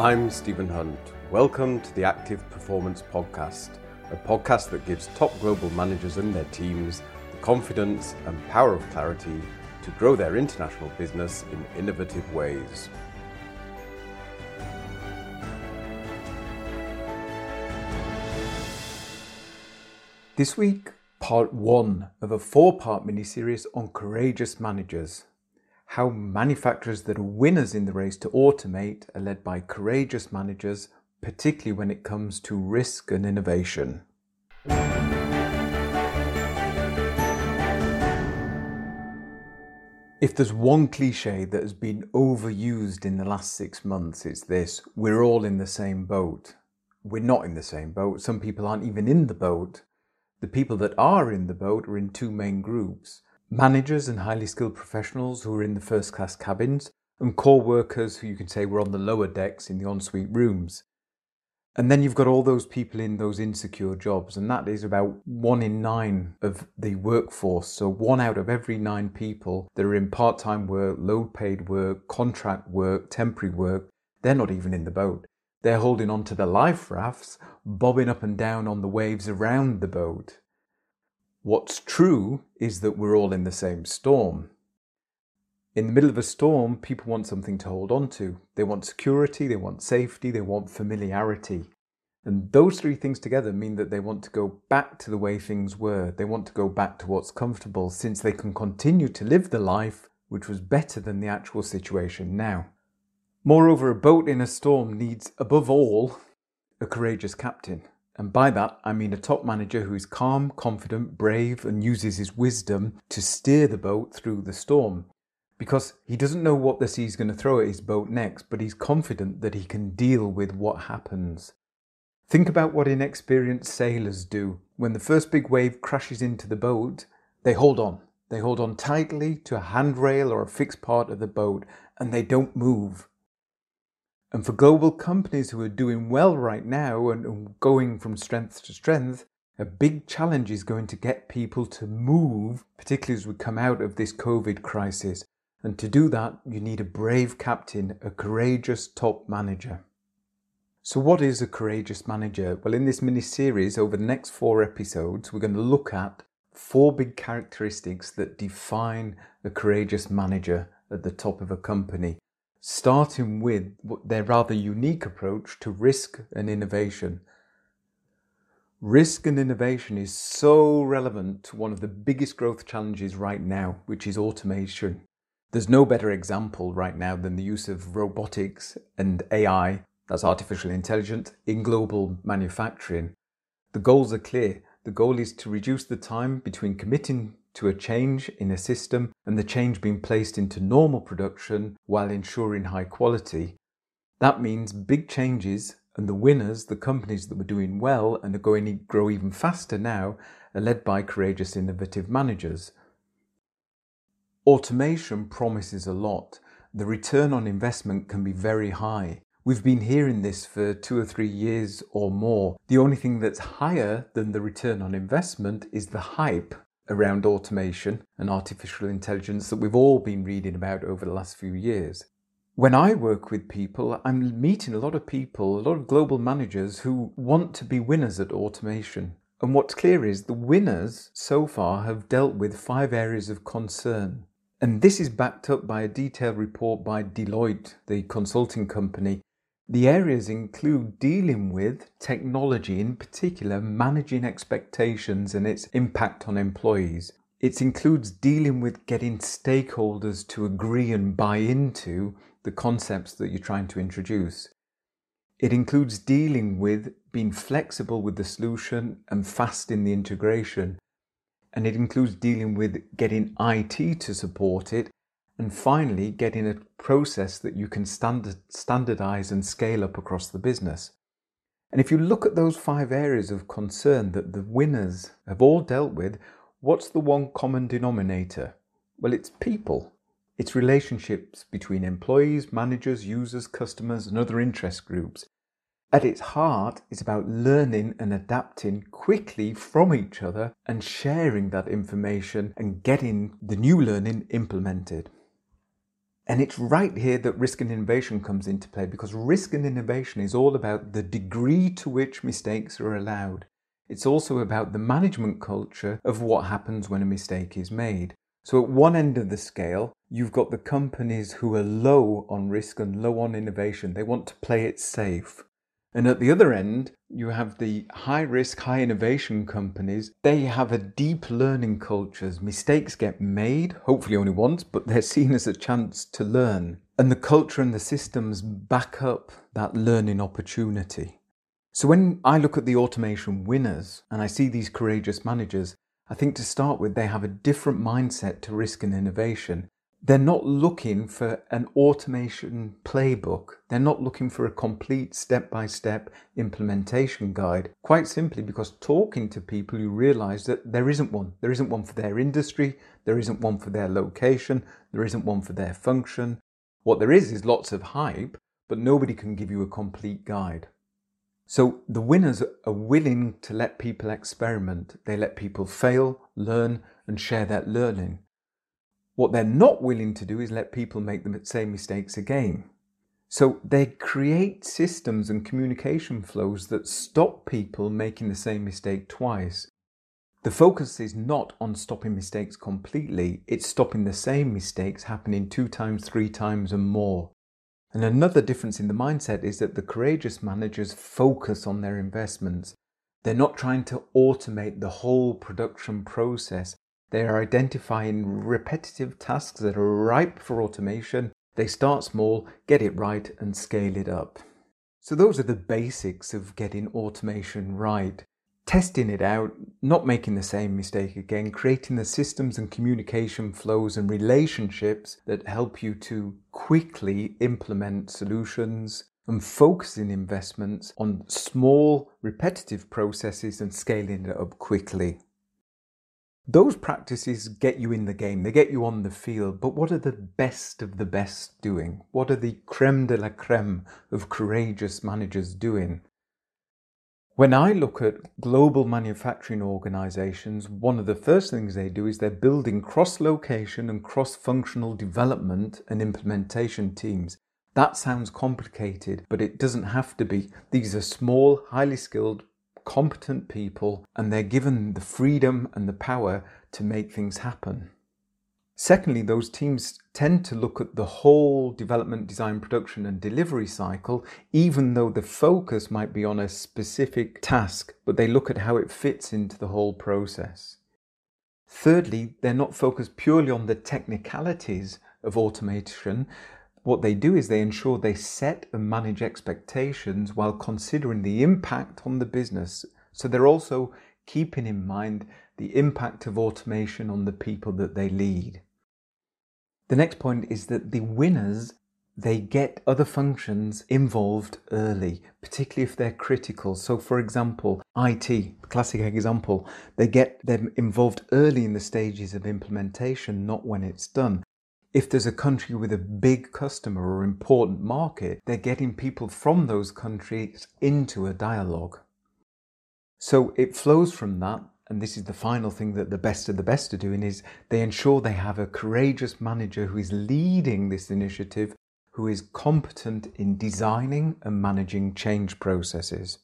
I'm Stephen Hunt. Welcome to the Active Performance Podcast, a podcast that gives top global managers and their teams the confidence and power of clarity to grow their international business in innovative ways. This week, part one of a four part mini series on courageous managers how manufacturers that are winners in the race to automate are led by courageous managers, particularly when it comes to risk and innovation. If there's one cliche that has been overused in the last six months, it's this we're all in the same boat. We're not in the same boat. Some people aren't even in the boat. The people that are in the boat are in two main groups managers and highly skilled professionals who are in the first class cabins, and core workers who you can say were on the lower decks in the ensuite rooms. And then you've got all those people in those insecure jobs, and that is about one in nine of the workforce. So, one out of every nine people that are in part time work, low paid work, contract work, temporary work, they're not even in the boat. They're holding on to the life rafts, bobbing up and down on the waves around the boat. What's true is that we're all in the same storm. In the middle of a storm, people want something to hold on to. They want security, they want safety, they want familiarity. And those three things together mean that they want to go back to the way things were. They want to go back to what's comfortable since they can continue to live the life which was better than the actual situation now. Moreover, a boat in a storm needs, above all, a courageous captain. And by that, I mean a top manager who is calm, confident, brave, and uses his wisdom to steer the boat through the storm. Because he doesn't know what the sea is going to throw at his boat next, but he's confident that he can deal with what happens. Think about what inexperienced sailors do. When the first big wave crashes into the boat, they hold on. They hold on tightly to a handrail or a fixed part of the boat, and they don't move. And for global companies who are doing well right now and going from strength to strength, a big challenge is going to get people to move, particularly as we come out of this COVID crisis. And to do that, you need a brave captain, a courageous top manager. So, what is a courageous manager? Well, in this mini series, over the next four episodes, we're going to look at four big characteristics that define a courageous manager at the top of a company starting with their rather unique approach to risk and innovation. Risk and innovation is so relevant to one of the biggest growth challenges right now, which is automation. There's no better example right now than the use of robotics and AI, that's artificial intelligence, in global manufacturing. The goals are clear. The goal is to reduce the time between committing to a change in a system and the change being placed into normal production while ensuring high quality. That means big changes, and the winners, the companies that were doing well and are going to grow even faster now, are led by courageous, innovative managers. Automation promises a lot. The return on investment can be very high. We've been hearing this for two or three years or more. The only thing that's higher than the return on investment is the hype around automation and artificial intelligence that we've all been reading about over the last few years. When I work with people, I'm meeting a lot of people, a lot of global managers who want to be winners at automation. And what's clear is the winners so far have dealt with five areas of concern. And this is backed up by a detailed report by Deloitte, the consulting company, the areas include dealing with technology, in particular, managing expectations and its impact on employees. It includes dealing with getting stakeholders to agree and buy into the concepts that you're trying to introduce. It includes dealing with being flexible with the solution and fast in the integration. And it includes dealing with getting IT to support it and finally, getting a process that you can standard, standardize and scale up across the business. And if you look at those five areas of concern that the winners have all dealt with, what's the one common denominator? Well, it's people. It's relationships between employees, managers, users, customers, and other interest groups. At its heart, it's about learning and adapting quickly from each other and sharing that information and getting the new learning implemented. And it's right here that risk and innovation comes into play because risk and innovation is all about the degree to which mistakes are allowed. It's also about the management culture of what happens when a mistake is made. So, at one end of the scale, you've got the companies who are low on risk and low on innovation. They want to play it safe. And at the other end, you have the high risk, high innovation companies. They have a deep learning cultures. Mistakes get made, hopefully only once, but they're seen as a chance to learn. And the culture and the systems back up that learning opportunity. So when I look at the automation winners and I see these courageous managers, I think to start with, they have a different mindset to risk and innovation they're not looking for an automation playbook. They're not looking for a complete step by step implementation guide, quite simply because talking to people, you realize that there isn't one. There isn't one for their industry, there isn't one for their location, there isn't one for their function. What there is is lots of hype, but nobody can give you a complete guide. So the winners are willing to let people experiment. They let people fail, learn, and share that learning. What they're not willing to do is let people make the same mistakes again. So they create systems and communication flows that stop people making the same mistake twice. The focus is not on stopping mistakes completely, it's stopping the same mistakes happening two times, three times, and more. And another difference in the mindset is that the courageous managers focus on their investments. They're not trying to automate the whole production process. They are identifying repetitive tasks that are ripe for automation. They start small, get it right, and scale it up. So, those are the basics of getting automation right. Testing it out, not making the same mistake again, creating the systems and communication flows and relationships that help you to quickly implement solutions and focusing investments on small, repetitive processes and scaling it up quickly. Those practices get you in the game, they get you on the field, but what are the best of the best doing? What are the creme de la creme of courageous managers doing? When I look at global manufacturing organizations, one of the first things they do is they're building cross location and cross functional development and implementation teams. That sounds complicated, but it doesn't have to be. These are small, highly skilled competent people and they're given the freedom and the power to make things happen. Secondly, those teams tend to look at the whole development, design, production, and delivery cycle, even though the focus might be on a specific task, but they look at how it fits into the whole process. Thirdly, they're not focused purely on the technicalities of automation, what they do is they ensure they set and manage expectations while considering the impact on the business. So they're also keeping in mind the impact of automation on the people that they lead. The next point is that the winners they get other functions involved early, particularly if they're critical. So, for example, IT, classic example, they get them involved early in the stages of implementation, not when it's done if there's a country with a big customer or important market, they're getting people from those countries into a dialogue. So it flows from that, and this is the final thing that the best of the best are doing is they ensure they have a courageous manager who is leading this initiative, who is competent in designing and managing change processes.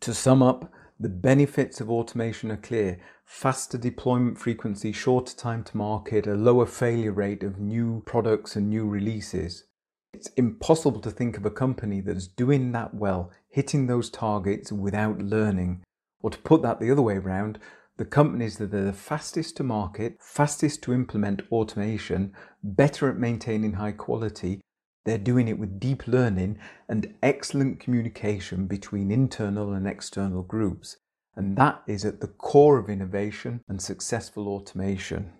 To sum up, the benefits of automation are clear faster deployment frequency, shorter time to market, a lower failure rate of new products and new releases. It's impossible to think of a company that's doing that well, hitting those targets without learning. Or to put that the other way around, the companies that are the fastest to market, fastest to implement automation, better at maintaining high quality, they're doing it with deep learning and excellent communication between internal and external groups. And that is at the core of innovation and successful automation.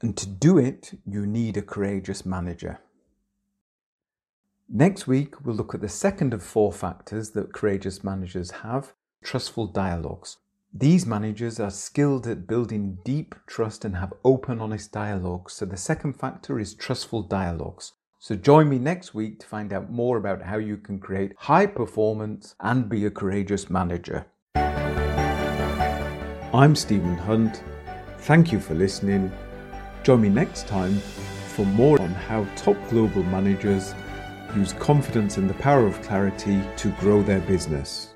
And to do it, you need a courageous manager. Next week, we'll look at the second of four factors that courageous managers have trustful dialogues. These managers are skilled at building deep trust and have open, honest dialogues. So, the second factor is trustful dialogues. So join me next week to find out more about how you can create high performance and be a courageous manager. I'm Stephen Hunt. Thank you for listening. Join me next time for more on how top global managers use confidence and the power of clarity to grow their business.